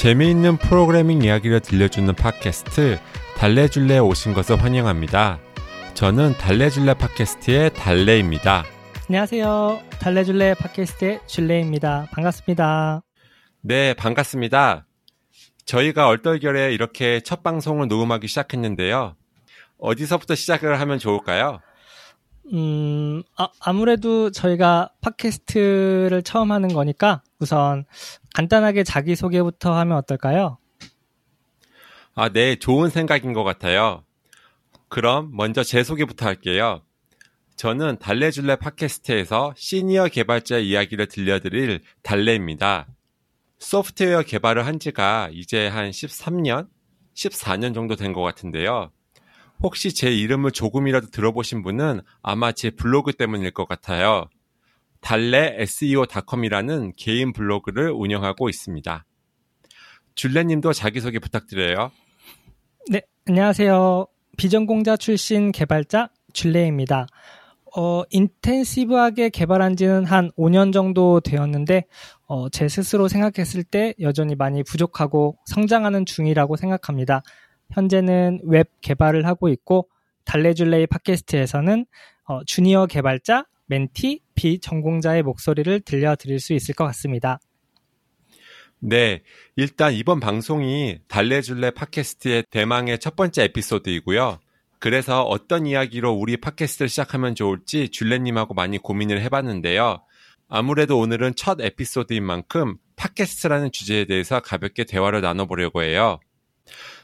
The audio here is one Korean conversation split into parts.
재미있는 프로그래밍 이야기를 들려주는 팟캐스트 달래줄레에 오신 것을 환영합니다. 저는 달래줄레 팟캐스트의 달래입니다. 안녕하세요. 달래줄레 팟캐스트의 줄레입니다. 반갑습니다. 네, 반갑습니다. 저희가 얼떨결에 이렇게 첫 방송을 녹음하기 시작했는데요. 어디서부터 시작을 하면 좋을까요? 음, 아, 무래도 저희가 팟캐스트를 처음 하는 거니까 우선 간단하게 자기소개부터 하면 어떨까요? 아, 네, 좋은 생각인 것 같아요. 그럼 먼저 제 소개부터 할게요. 저는 달래줄래 팟캐스트에서 시니어 개발자 이야기를 들려드릴 달래입니다. 소프트웨어 개발을 한 지가 이제 한 13년? 14년 정도 된 것 같은데요. 혹시 제 이름을 조금이라도 들어보신 분은 아마 제 블로그 때문일 것 같아요. 달래 SEO.com이라는 개인 블로그를 운영하고 있습니다. 줄레님도 자기소개 부탁드려요. 네, 안녕하세요. 비전공자 출신 개발자 줄레입니다. 어, 인텐시브하게 개발한 지는 한 5년 정도 되었는데, 어, 제 스스로 생각했을 때 여전히 많이 부족하고 성장하는 중이라고 생각합니다. 현재는 웹 개발을 하고 있고 달래줄레이 팟캐스트에서는 어, 주니어 개발자, 멘티, 비전공자의 목소리를 들려드릴 수 있을 것 같습니다. 네, 일단 이번 방송이 달래줄레 팟캐스트의 대망의 첫 번째 에피소드이고요. 그래서 어떤 이야기로 우리 팟캐스트를 시작하면 좋을지 줄레님하고 많이 고민을 해봤는데요. 아무래도 오늘은 첫 에피소드인 만큼 팟캐스트라는 주제에 대해서 가볍게 대화를 나눠보려고 해요.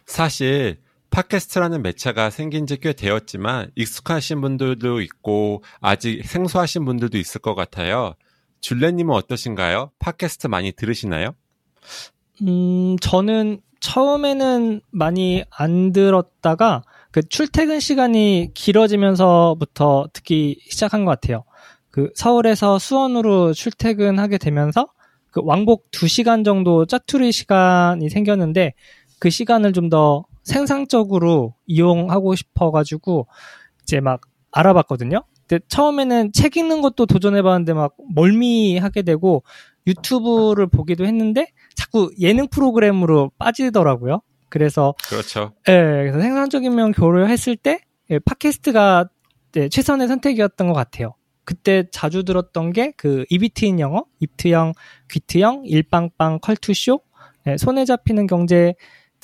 사실 팟캐스트라는 매체가 생긴 지 꽤 되었지만 익숙하신 분들도 있고 아직 생소하신 분들도 있을 것 같아요. 줄레님은 어떠신가요? 팟캐스트 많이 들으시나요? 음, 저는 처음에는 많이 안 들었다가 그 출퇴근 시간이 길어지면서부터 듣기 시작한 것 같아요. 그 서울에서 수원으로 출퇴근하게 되면서 그 왕복 2시간 정도 짜투리 시간이 생겼는데 그 시간을 좀 더 생산적으로 이용하고 싶어가지고 이제 막 알아봤거든요. 근데 처음에는 책 읽는 것도 도전해봤는데 막 멀미하게 되고 유튜브를 보기도 했는데 자꾸 예능 프로그램으로 빠지더라고요. 그래서 그렇죠. 예, 그래서 생산적인 면 했을 때 예, 팟캐스트가 네, 최선의 선택이었던 것 같아요. 그때 자주 들었던 게 그 이비트인 영어, 입트형, 귀트형, 일빵빵, 컬투쇼, 네, 손에 잡히는 경제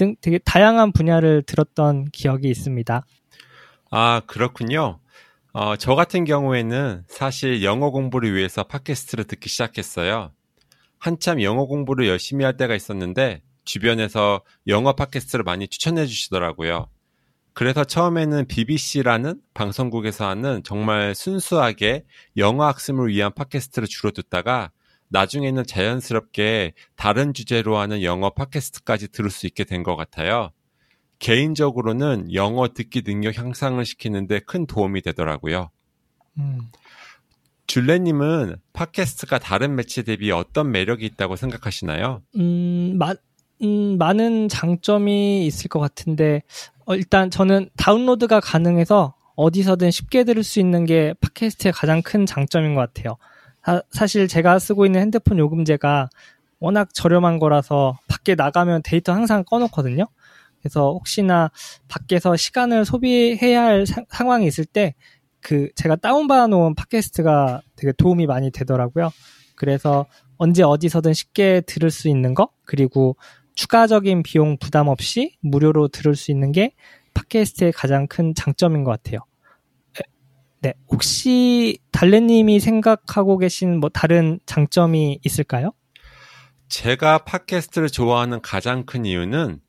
등 되게 다양한 분야를 들었던 기억이 있습니다. 아, 그렇군요. 어, 저 같은 경우에는 사실 영어 공부를 위해서 팟캐스트를 듣기 시작했어요. 한참 영어 공부를 열심히 할 때가 있었는데 주변에서 영어 팟캐스트를 많이 추천해 주시더라고요. 그래서 처음에는 BBC라는 방송국에서 하는 정말 순수하게 영어 학습을 위한 팟캐스트를 주로 듣다가 나중에는 자연스럽게 다른 주제로 하는 영어 팟캐스트까지 들을 수 있게 된 것 같아요. 개인적으로는 영어 듣기 능력 향상을 시키는데 큰 도움이 되더라고요. 음. 줄레님은 팟캐스트가 다른 매체 대비 어떤 매력이 있다고 생각하시나요? 음, 마, 음, 많은 장점이 있을 것 같은데, 어, 일단 저는 다운로드가 가능해서 어디서든 쉽게 들을 수 있는 게 팟캐스트의 가장 큰 장점인 것 같아요. 사, 실 제가 쓰고 있는 핸드폰 요금제가 워낙 저렴한 거라서 밖에 나가면 데이터 항상 꺼놓거든요. 그래서 혹시나 밖에서 시간을 소비해야 할 사, 상황이 있을 때 그 제가 다운받아 놓은 팟캐스트가 되게 도움이 많이 되더라고요. 그래서 언제 어디서든 쉽게 들을 수 있는 거 그리고 추가적인 비용 부담 없이 무료로 들을 수 있는 게 팟캐스트의 가장 큰 장점인 것 같아요. 네. 혹시 달래님이 생각하고 계신 뭐 다른 장점이 있을까요? 제가 팟캐스트를 좋아하는 가장 큰 이유는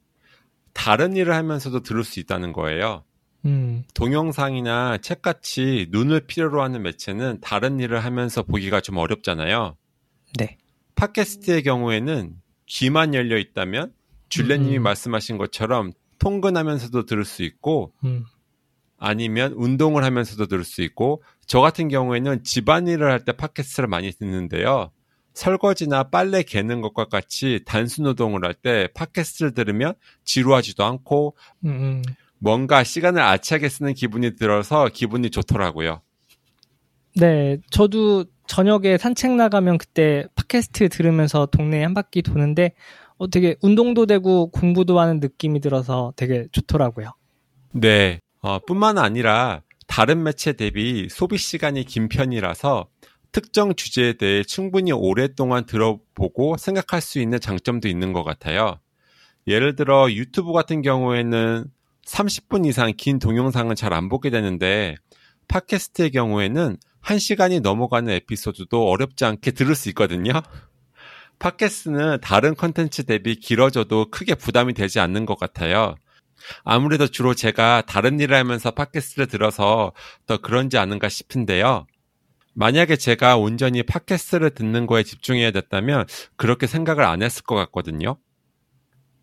다른 일을 하면서도 들을 수 있다는 거예요. 음. 동영상이나 책같이 눈을 필요로 하는 매체는 다른 일을 하면서 보기가 좀 어렵잖아요. 네. 팟캐스트의 경우에는 귀만 열려 있다면 줄레님이 음. 말씀하신 것처럼 통근하면서도 들을 수 있고 음. 아니면 운동을 하면서도 들을 수 있고 저 같은 경우에는 집안일을 할 때 팟캐스트를 많이 듣는데요. 설거지나 빨래 개는 것과 같이 단순 노동을 할 때 팟캐스트를 들으면 지루하지도 않고 음. 뭔가 시간을 알차게 쓰는 기분이 들어서 기분이 좋더라고요. 네, 저도 저녁에 산책 나가면 그때 팟캐스트 들으면서 동네에 한 바퀴 도는데 어, 되게 운동도 되고 공부도 하는 느낌이 들어서 되게 좋더라고요. 네. 어, 뿐만 아니라 다른 매체 대비 소비 시간이 긴 편이라서 특정 주제에 대해 충분히 오랫동안 들어보고 생각할 수 있는 장점도 있는 것 같아요. 예를 들어 유튜브 같은 경우에는 30분 이상 긴 동영상은 잘 안 보게 되는데 팟캐스트의 경우에는 1시간이 넘어가는 에피소드도 어렵지 않게 들을 수 있거든요. 팟캐스트는 다른 컨텐츠 대비 길어져도 크게 부담이 되지 않는 것 같아요. 아무래도 주로 제가 다른 일을 하면서 팟캐스트를 들어서 더 그런지 않은가 싶은데요. 만약에 제가 온전히 팟캐스트를 듣는 거에 집중해야 됐다면 그렇게 생각을 안 했을 것 같거든요.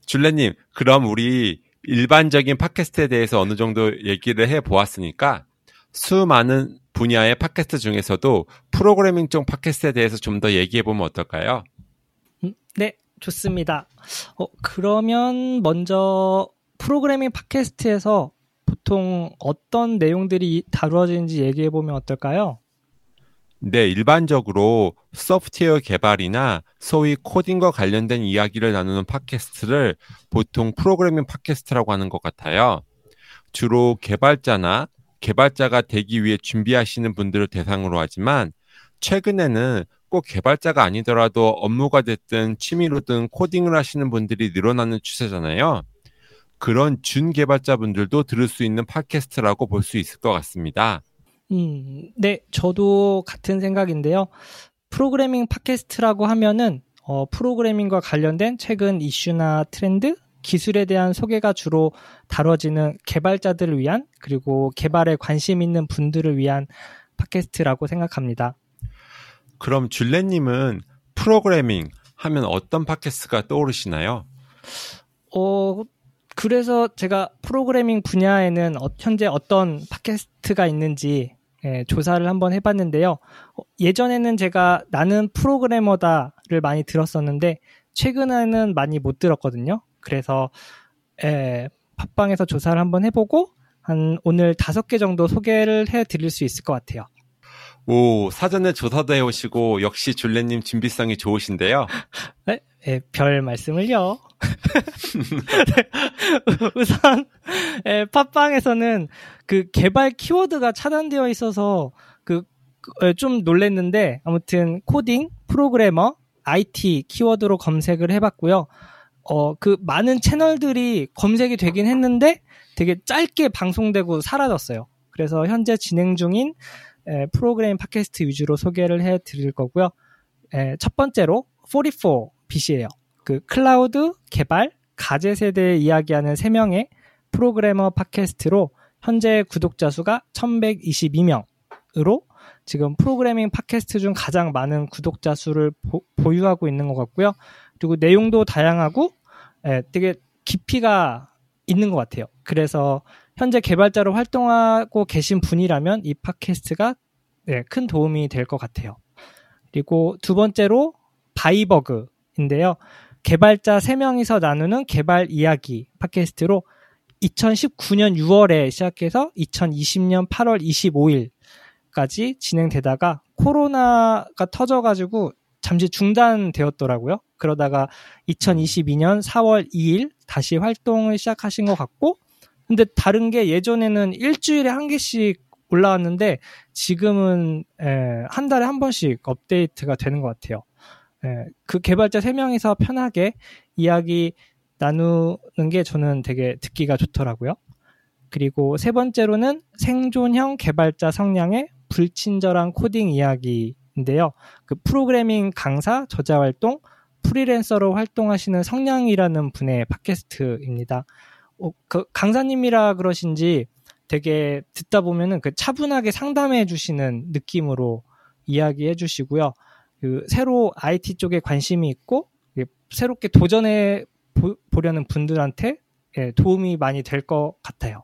줄레님, 그럼 우리 일반적인 팟캐스트에 대해서 어느 정도 얘기를 해 보았으니까 수많은 분야의 팟캐스트 중에서도 프로그래밍 쪽 팟캐스트에 대해서 좀 더 얘기해 보면 어떨까요? 음, 네, 좋습니다. 어, 그러면 먼저 프로그래밍 팟캐스트에서 보통 어떤 내용들이 다루어지는지 얘기해 보면 어떨까요? 네, 일반적으로 소프트웨어 개발이나 소위 코딩과 관련된 이야기를 나누는 팟캐스트를 보통 프로그래밍 팟캐스트라고 하는 것 같아요. 주로 개발자나 개발자가 되기 위해 준비하시는 분들을 대상으로 하지만 최근에는 꼭 개발자가 아니더라도 업무가 됐든 취미로든 코딩을 하시는 분들이 늘어나는 추세잖아요. 그런 준 개발자분들도 들을 수 있는 팟캐스트라고 볼 수 있을 것 같습니다. 음, 네, 저도 같은 생각인데요. 프로그래밍 팟캐스트라고 하면은 어, 프로그래밍과 관련된 최근 이슈나 트렌드, 기술에 대한 소개가 주로 다뤄지는 개발자들을 위한 그리고 개발에 관심 있는 분들을 위한 팟캐스트라고 생각합니다. 그럼 줄레님은 프로그래밍 하면 어떤 팟캐스트가 떠오르시나요? 어, 그래서 제가 프로그래밍 분야에는 어, 현재 어떤 팟캐스트가 있는지 예, 조사를 한번 해봤는데요. 어, 예전에는 제가 나는 프로그래머다를 많이 들었었는데 최근에는 많이 못 들었거든요. 그래서 예, 팟빵에서 조사를 한번 해보고 한 오늘 다섯 개 정도 소개를 해드릴 수 있을 것 같아요. 오 사전에 조사도 해오시고 역시 줄레님 준비성이 좋으신데요. 네, 네, 별 말씀을요. 우선 예, 팟빵에서는 그 개발 키워드가 차단되어 있어서 그좀 예, 놀랬는데 아무튼 코딩, 프로그래머, IT 키워드로 검색을 해봤고요. 어, 그 많은 채널들이 검색이 되긴 했는데 되게 짧게 방송되고 사라졌어요. 그래서 현재 진행 중인 에, 프로그램 팟캐스트 위주로 소개를 해 드릴 거고요. 에, 첫 번째로 44빛이에요. 그 클라우드 개발 가제 세대에 이야기하는 3명의 프로그래머 팟캐스트로 현재 구독자 수가 1122명으로 지금 프로그래밍 팟캐스트 중 가장 많은 구독자 수를 보, 유하고 있는 것 같고요. 그리고 내용도 다양하고 예, 되게 깊이가 있는 것 같아요. 그래서 현재 개발자로 활동하고 계신 분이라면 이 팟캐스트가 네, 큰 도움이 될 것 같아요. 그리고 두 번째로 바이버그인데요. 개발자 3명이서 나누는 개발 이야기 팟캐스트로 2019년 6월에 시작해서 2020년 8월 25일까지 진행되다가 코로나가 터져가지고 잠시 중단되었더라고요. 그러다가 2022년 4월 2일 다시 활동을 시작하신 것 같고, 근데 다른 게 예전에는 일주일에 한 개씩 올라왔는데 지금은 에, 한 달에 한 번씩 업데이트가 되는 것 같아요. 에, 그 개발자 3명이서 편하게 이야기 나누는 게 저는 되게 듣기가 좋더라고요. 그리고 세 번째로는 생존형 개발자 성량의 불친절한 코딩 이야기인데요. 그 프로그래밍 강사, 저자 활동, 프리랜서로 활동하시는 성량이라는 분의 팟캐스트입니다. 어, 그 강사님이라 그러신지 되게 듣다 보면은 그 차분하게 상담해 주시는 느낌으로 이야기해 주시고요. 그 새로 IT 쪽에 관심이 있고 새롭게 도전해 보, 려는 분들한테 예, 도움이 많이 될 것 같아요.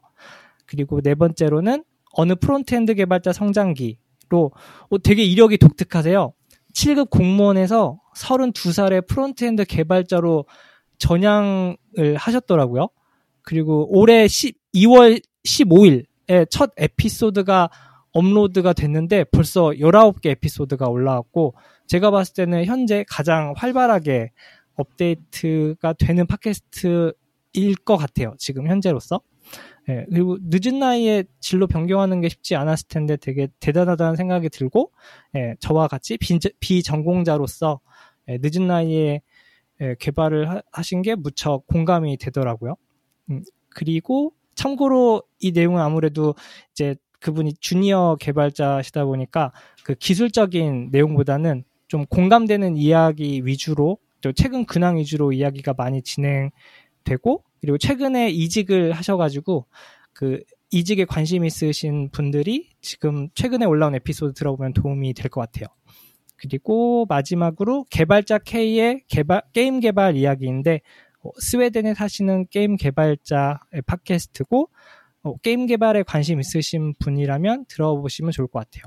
그리고 네 번째로는 어느 frontend 개발자 성장기로 어, 되게 이력이 독특하세요. 7급 공무원에서 32살의 frontend 개발자로 전향을 하셨더라고요. 그리고 올해 10, 2월 15일에 첫 에피소드가 업로드가 됐는데 벌써 19개 에피소드가 올라왔고 제가 봤을 때는 현재 가장 활발하게 업데이트가 되는 팟캐스트일 것 같아요. 지금 현재로서. 예, 그리고 늦은 나이에 진로 변경하는 게 쉽지 않았을 텐데 되게 대단하다는 생각이 들고, 예, 저와 같이 비, 비전공자로서 예, 늦은 나이에 예, 개발을 하, 하신 게 무척 공감이 되더라고요. 음, 그리고 참고로 이 내용은 아무래도 이제 그분이 주니어 개발자시다 보니까 그 기술적인 내용보다는 좀 공감되는 이야기 위주로 또 최근 근황 위주로 이야기가 많이 진행되고 그리고 최근에 이직을 하셔가지고 그 이직에 관심 있으신 분들이 지금 최근에 올라온 에피소드 들어보면 도움이 될 것 같아요. 그리고 마지막으로 개발자 K의 개발, 게임 개발 이야기인데 어, 스웨덴에 사시는 게임 개발자의 팟캐스트고 어, 게임 개발에 관심 있으신 분이라면 들어보시면 좋을 것 같아요.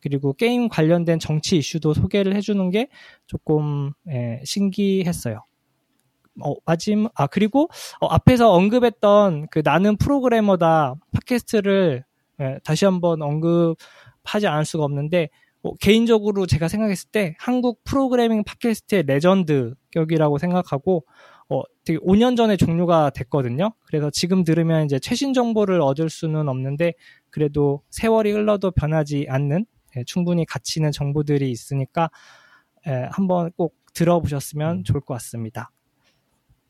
그리고 게임 관련된 정치 이슈도 소개를 해주는 게 조금 예, 신기했어요. 어, 마지막, 아, 그리고, 어, 앞에서 언급했던 그 나는 프로그래머다 팟캐스트를 예, 다시 한번 언급하지 않을 수가 없는데, 어, 개인적으로 제가 생각했을 때 한국 프로그래밍 팟캐스트의 레전드 격이라고 생각하고, 어, 되게 5년 전에 종료가 됐거든요. 그래서 지금 들으면 이제 최신 정보를 얻을 수는 없는데, 그래도 세월이 흘러도 변하지 않는 예, 충분히 가치 있는 정보들이 있으니까 예, 한번 꼭 들어보셨으면 좋을 것 같습니다.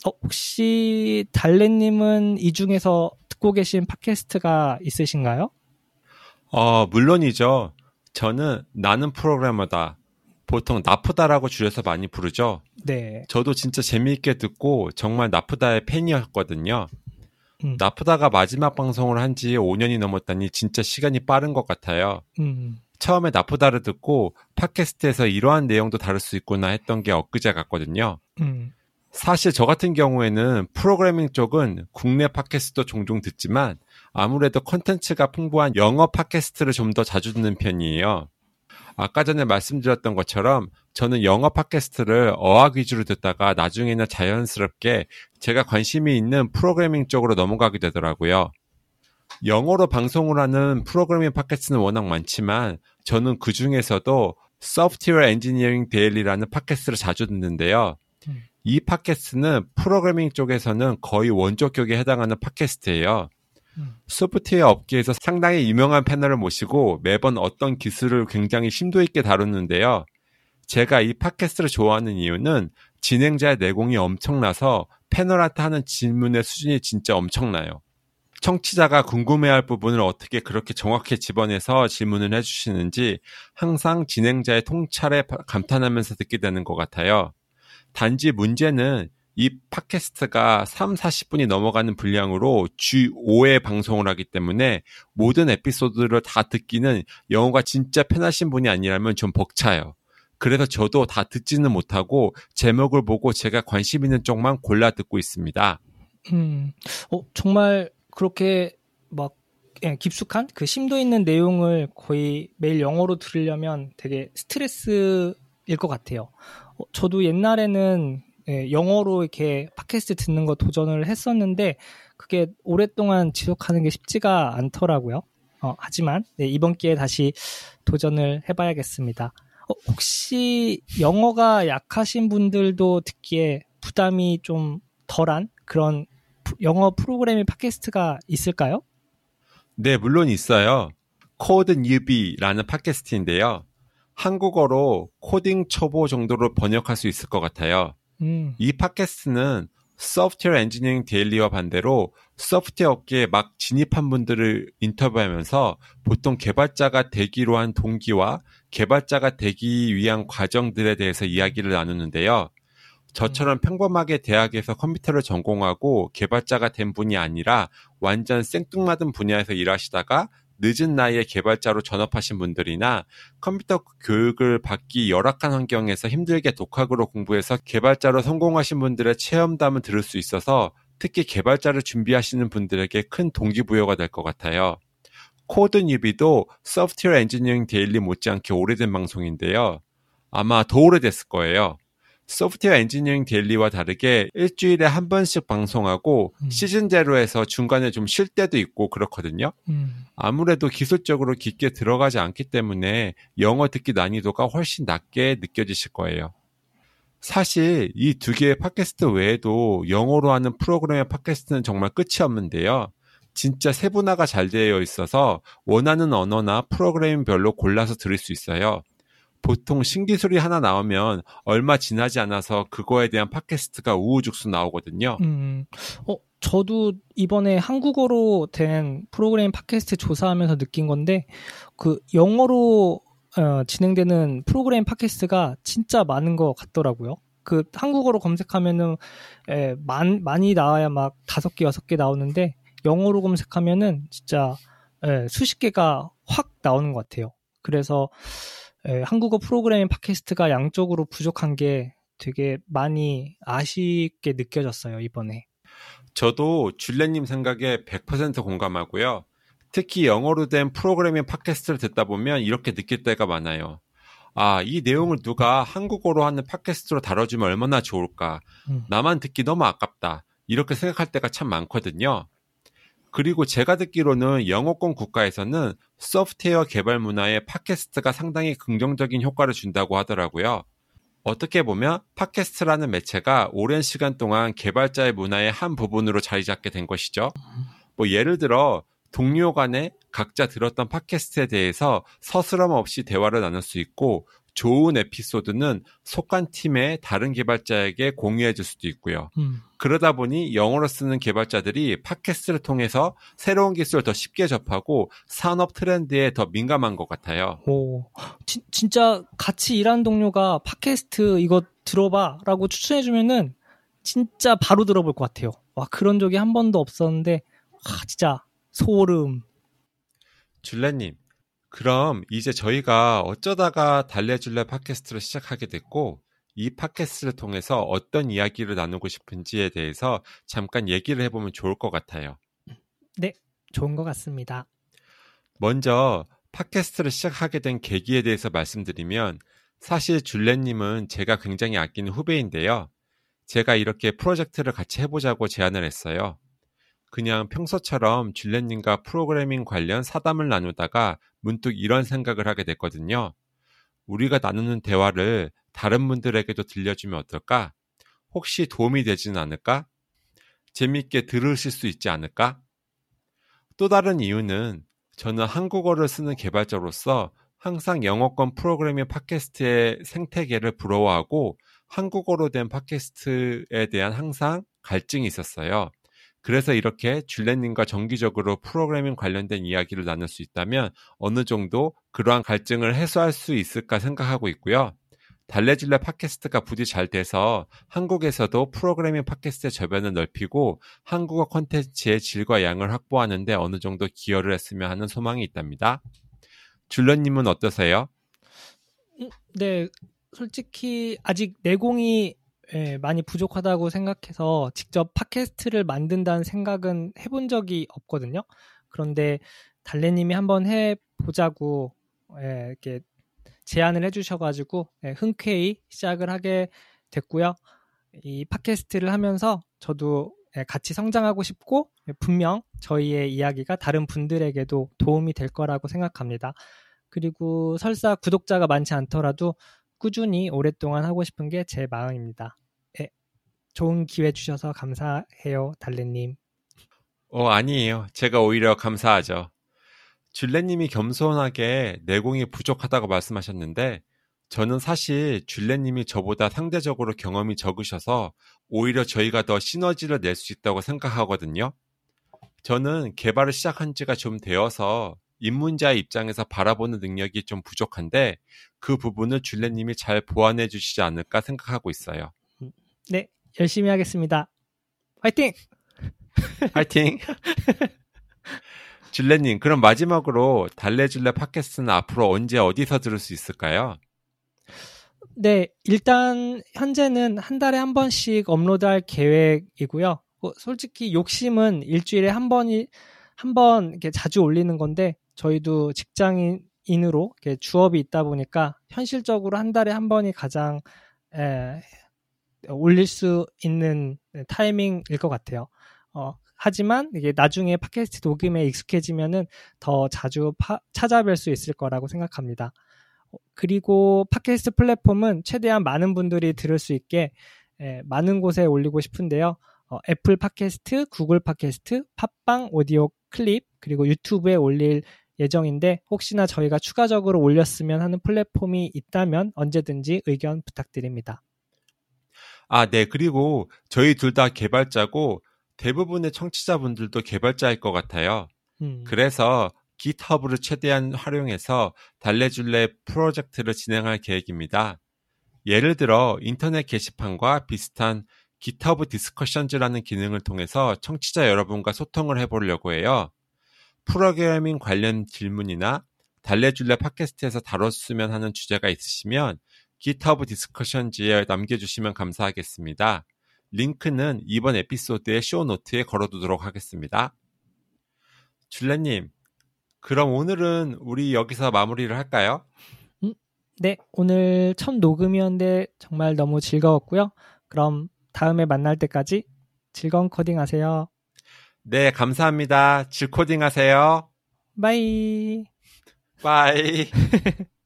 어, 혹시 달래님은 이 중에서 듣고 계신 팟캐스트가 있으신가요? 어, 물론이죠. 저는 나는 프로그래머다. 보통 나프다라고 줄여서 많이 부르죠. 네. 저도 진짜 재미있게 듣고 정말 나프다의 팬이었거든요. 음. 나프다가 마지막 방송을 한 지 5년이 넘었다니 진짜 시간이 빠른 것 같아요. 음. 처음에 나프다를 듣고 팟캐스트에서 이러한 내용도 다룰 수 있구나 했던 게 엊그제 같거든요. 음. 사실 저 같은 경우에는 프로그래밍 쪽은 국내 팟캐스트도 종종 듣지만 아무래도 컨텐츠가 풍부한 영어 팟캐스트를 좀 더 자주 듣는 편이에요. 아까 전에 말씀드렸던 것처럼 저는 영어 팟캐스트를 어학 위주로 듣다가 나중에는 자연스럽게 제가 관심이 있는 프로그래밍 쪽으로 넘어가게 되더라고요. 영어로 방송을 하는 프로그래밍 팟캐스트는 워낙 많지만 저는 그 중에서도 Software Engineering Daily라는 팟캐스트를 자주 듣는데요. 음. 이 팟캐스트는 프로그래밍 쪽에서는 거의 원조격에 해당하는 팟캐스트예요. 음. 소프트웨어 업계에서 상당히 유명한 패널을 모시고 매번 어떤 기술을 굉장히 심도 있게 다루는데요. 제가 이 팟캐스트를 좋아하는 이유는 진행자의 내공이 엄청나서 패널한테 하는 질문의 수준이 진짜 엄청나요. 청취자가 궁금해할 부분을 어떻게 그렇게 정확히 집어내서 질문을 해주시는지 항상 진행자의 통찰에 감탄하면서 듣게 되는 것 같아요. 단지 문제는 이 팟캐스트가 3, 40분이 넘어가는 분량으로 주 5회 방송을 하기 때문에 모든 에피소드를 다 듣기는 영어가 진짜 편하신 분이 아니라면 좀 벅차요. 그래서 저도 다 듣지는 못하고 제목을 보고 제가 관심 있는 쪽만 골라 듣고 있습니다. 음. 어, 정말 그렇게 막 예, 깊숙한 그 심도 있는 내용을 거의 매일 영어로 들으려면 되게 스트레스일 것 같아요. 어, 저도 옛날에는 예, 영어로 이렇게 팟캐스트 듣는 거 도전을 했었는데 그게 오랫동안 지속하는 게 쉽지가 않더라고요. 어, 하지만 네, 이번 기회에 다시 도전을 해봐야겠습니다. 어, 혹시 영어가 약하신 분들도 듣기에 부담이 좀 덜한 그런 영어 프로그래밍 팟캐스트가 있을까요? 네, 물론 있어요. CodeNewbie라는 팟캐스트인데요. 한국어로 코딩 초보 정도로 번역할 수 있을 것 같아요. 음, 이 팟캐스트는 Software Engineering Daily와 반대로 소프트웨어 업계에 막 진입한 분들을 인터뷰하면서 보통 개발자가 되기로 한 동기와 개발자가 되기 위한 과정들에 대해서 이야기를 나누는데요. 저처럼 평범하게 대학에서 컴퓨터를 전공하고 개발자가 된 분이 아니라 완전 생뚱맞은 분야에서 일하시다가 늦은 나이에 개발자로 전업하신 분들이나 컴퓨터 교육을 받기 열악한 환경에서 힘들게 독학으로 공부해서 개발자로 성공하신 분들의 체험담을 들을 수 있어서 특히 개발자를 준비하시는 분들에게 큰 동기부여가 될 것 같아요. CodeNewbie도 Software Engineering Daily 못지않게 오래된 방송인데요. 아마 더 오래됐을 거예요. Software Engineering Daily와 다르게 일주일에 한 번씩 방송하고 음. 시즌제로 해서 중간에 좀 쉴 때도 있고 그렇거든요. 음, 아무래도 기술적으로 깊게 들어가지 않기 때문에 영어 듣기 난이도가 훨씬 낮게 느껴지실 거예요. 사실 이 두 개의 팟캐스트 외에도 영어로 하는 프로그래밍 팟캐스트는 정말 끝이 없는데요. 진짜 세분화가 잘 되어 있어서 원하는 언어나 프로그램별로 골라서 들을 수 있어요. 보통 신기술이 하나 나오면 얼마 지나지 않아서 그거에 대한 팟캐스트가 우후죽순 나오거든요. 음, 어, 저도 이번에 한국어로 된 프로그램 팟캐스트 조사하면서 느낀 건데, 그 영어로 어, 진행되는 프로그램 팟캐스트가 진짜 많은 것 같더라고요. 그 한국어로 검색하면은 에, 많, 많이 나와야 막 다섯 개 여섯 개 나오는데 영어로 검색하면은 진짜 에, 수십 개가 확 나오는 것 같아요. 그래서 에, 한국어 프로그램 팟캐스트가 양쪽으로 부족한 게 되게 많이 아쉽게 느껴졌어요 이번에. 저도 줄레님 생각에 100% 공감하고요. 특히 영어로 된 프로그래밍 팟캐스트를 듣다 보면 이렇게 느낄 때가 많아요. 아, 이 내용을 누가 한국어로 하는 팟캐스트로 다뤄주면 얼마나 좋을까. 음. 나만 듣기 너무 아깝다. 이렇게 생각할 때가 참 많거든요. 그리고 제가 듣기로는 영어권 국가에서는 소프트웨어 개발 문화에 팟캐스트가 상당히 긍정적인 효과를 준다고 하더라고요. 어떻게 보면 팟캐스트라는 매체가 오랜 시간 동안 개발자의 문화의 한 부분으로 자리 잡게 된 것이죠. 뭐 예를 들어 동료 간에 각자 들었던 팟캐스트에 대해서 서스럼 없이 대화를 나눌 수 있고 좋은 에피소드는 속한 팀의 다른 개발자에게 공유해 줄 수도 있고요. 음. 그러다 보니 영어로 쓰는 개발자들이 팟캐스트를 통해서 새로운 기술을 더 쉽게 접하고 산업 트렌드에 더 민감한 것 같아요. 오, 진, 진짜 같이 일하는 동료가 팟캐스트 이거 들어봐라고 추천해주면은 진짜 바로 들어볼 것 같아요. 와 그런 적이 한 번도 없었는데 와 진짜 소름. 줄레님, 그럼 이제 저희가 어쩌다가 달래줄래 팟캐스트를 시작하게 됐고 이 팟캐스트를 통해서 어떤 이야기를 나누고 싶은지에 대해서 잠깐 얘기를 해보면 좋을 것 같아요. 네, 좋은 것 같습니다. 먼저 팟캐스트를 시작하게 된 계기에 대해서 말씀드리면 사실 줄레님은 제가 굉장히 아끼는 후배인데요. 제가 이렇게 프로젝트를 같이 해보자고 제안을 했어요. 그냥 평소처럼 줄레님과 프로그래밍 관련 사담을 나누다가 문득 이런 생각을 하게 됐거든요. 우리가 나누는 대화를 다른 분들에게도 들려주면 어떨까? 혹시 도움이 되지는 않을까? 재밌게 들으실 수 있지 않을까? 또 다른 이유는 저는 한국어를 쓰는 개발자로서 항상 영어권 프로그래밍 팟캐스트의 생태계를 부러워하고 한국어로 된 팟캐스트에 대한 항상 갈증이 있었어요. 그래서 이렇게 줄레님과 정기적으로 프로그래밍 관련된 이야기를 나눌 수 있다면 어느 정도 그러한 갈증을 해소할 수 있을까 생각하고 있고요. 달래줄래 팟캐스트가 부디 잘 돼서 한국에서도 프로그래밍 팟캐스트의 저변을 넓히고 한국어 콘텐츠의 질과 양을 확보하는데 어느 정도 기여를 했으면 하는 소망이 있답니다. 줄레님은 어떠세요? 네, 솔직히 아직 내공이 예, 많이 부족하다고 생각해서 직접 팟캐스트를 만든다는 생각은 해본 적이 없거든요. 그런데 달래님이 한번 해보자고 예, 이렇게 제안을 해주셔가지고 예, 흔쾌히 시작을 하게 됐고요. 이 팟캐스트를 하면서 저도 예, 같이 성장하고 싶고 예, 분명 저희의 이야기가 다른 분들에게도 도움이 될 거라고 생각합니다. 그리고 설사 구독자가 많지 않더라도 꾸준히 오랫동안 하고 싶은 게 제 마음입니다. 네, 좋은 기회 주셔서 감사해요, 달래님. 어, 아니에요. 제가 오히려 감사하죠. 줄레님이 겸손하게 내공이 부족하다고 말씀하셨는데, 저는 사실 줄레님이 저보다 상대적으로 경험이 적으셔서 오히려 저희가 더 시너지를 낼 수 있다고 생각하거든요. 저는 개발을 시작한 지가 좀 되어서 입문자의 입장에서 바라보는 능력이 좀 부족한데 그 부분을 줄레님이 잘 보완해 주시지 않을까 생각하고 있어요. 네, 열심히 하겠습니다. 화이팅! 화이팅! 줄레님, 그럼 마지막으로 달래줄래 팟캐스트는 앞으로 언제 어디서 들을 수 있을까요? 네, 일단 현재는 한 달에 한 번씩 업로드할 계획이고요. 뭐 솔직히 욕심은 일주일에 한 번이 한 번 이렇게 자주 올리는 건데 저희도 직장인으로 이렇게 주업이 있다 보니까 현실적으로 한 달에 한 번이 가장 에, 올릴 수 있는 타이밍일 것 같아요. 어, 하지만 이게 나중에 팟캐스트 녹음에 익숙해지면은 더 자주 파, 찾아뵐 수 있을 거라고 생각합니다. 그리고 팟캐스트 플랫폼은 최대한 많은 분들이 들을 수 있게 예, 많은 곳에 올리고 싶은데요. 어, 애플 팟캐스트, 구글 팟캐스트, 팟빵 오디오 클립, 그리고 유튜브에 올릴 예정인데 혹시나 저희가 추가적으로 올렸으면 하는 플랫폼이 있다면 언제든지 의견 부탁드립니다. 아, 네. 그리고 저희 둘 다 개발자고 대부분의 청취자분들도 개발자일 것 같아요. 음, 그래서 GitHub를 최대한 활용해서 달래줄래 프로젝트를 진행할 계획입니다. 예를 들어 인터넷 게시판과 비슷한 GitHub 디스커션즈라는 기능을 통해서 청취자 여러분과 소통을 해보려고 해요. 프로그래밍 관련 질문이나 달래줄래 팟캐스트에서 다뤘으면 하는 주제가 있으시면 GitHub Discussions에 남겨주시면 감사하겠습니다. 링크는 이번 에피소드의 show note에 걸어두도록 하겠습니다. 줄레님, 그럼 오늘은 우리 여기서 마무리를 할까요? 네, 오늘 첫 녹음이었는데 정말 너무 즐거웠고요. 그럼 다음에 만날 때까지 즐거운 코딩 하세요. 네, 감사합니다. 즐코딩 하세요. bye. 바이.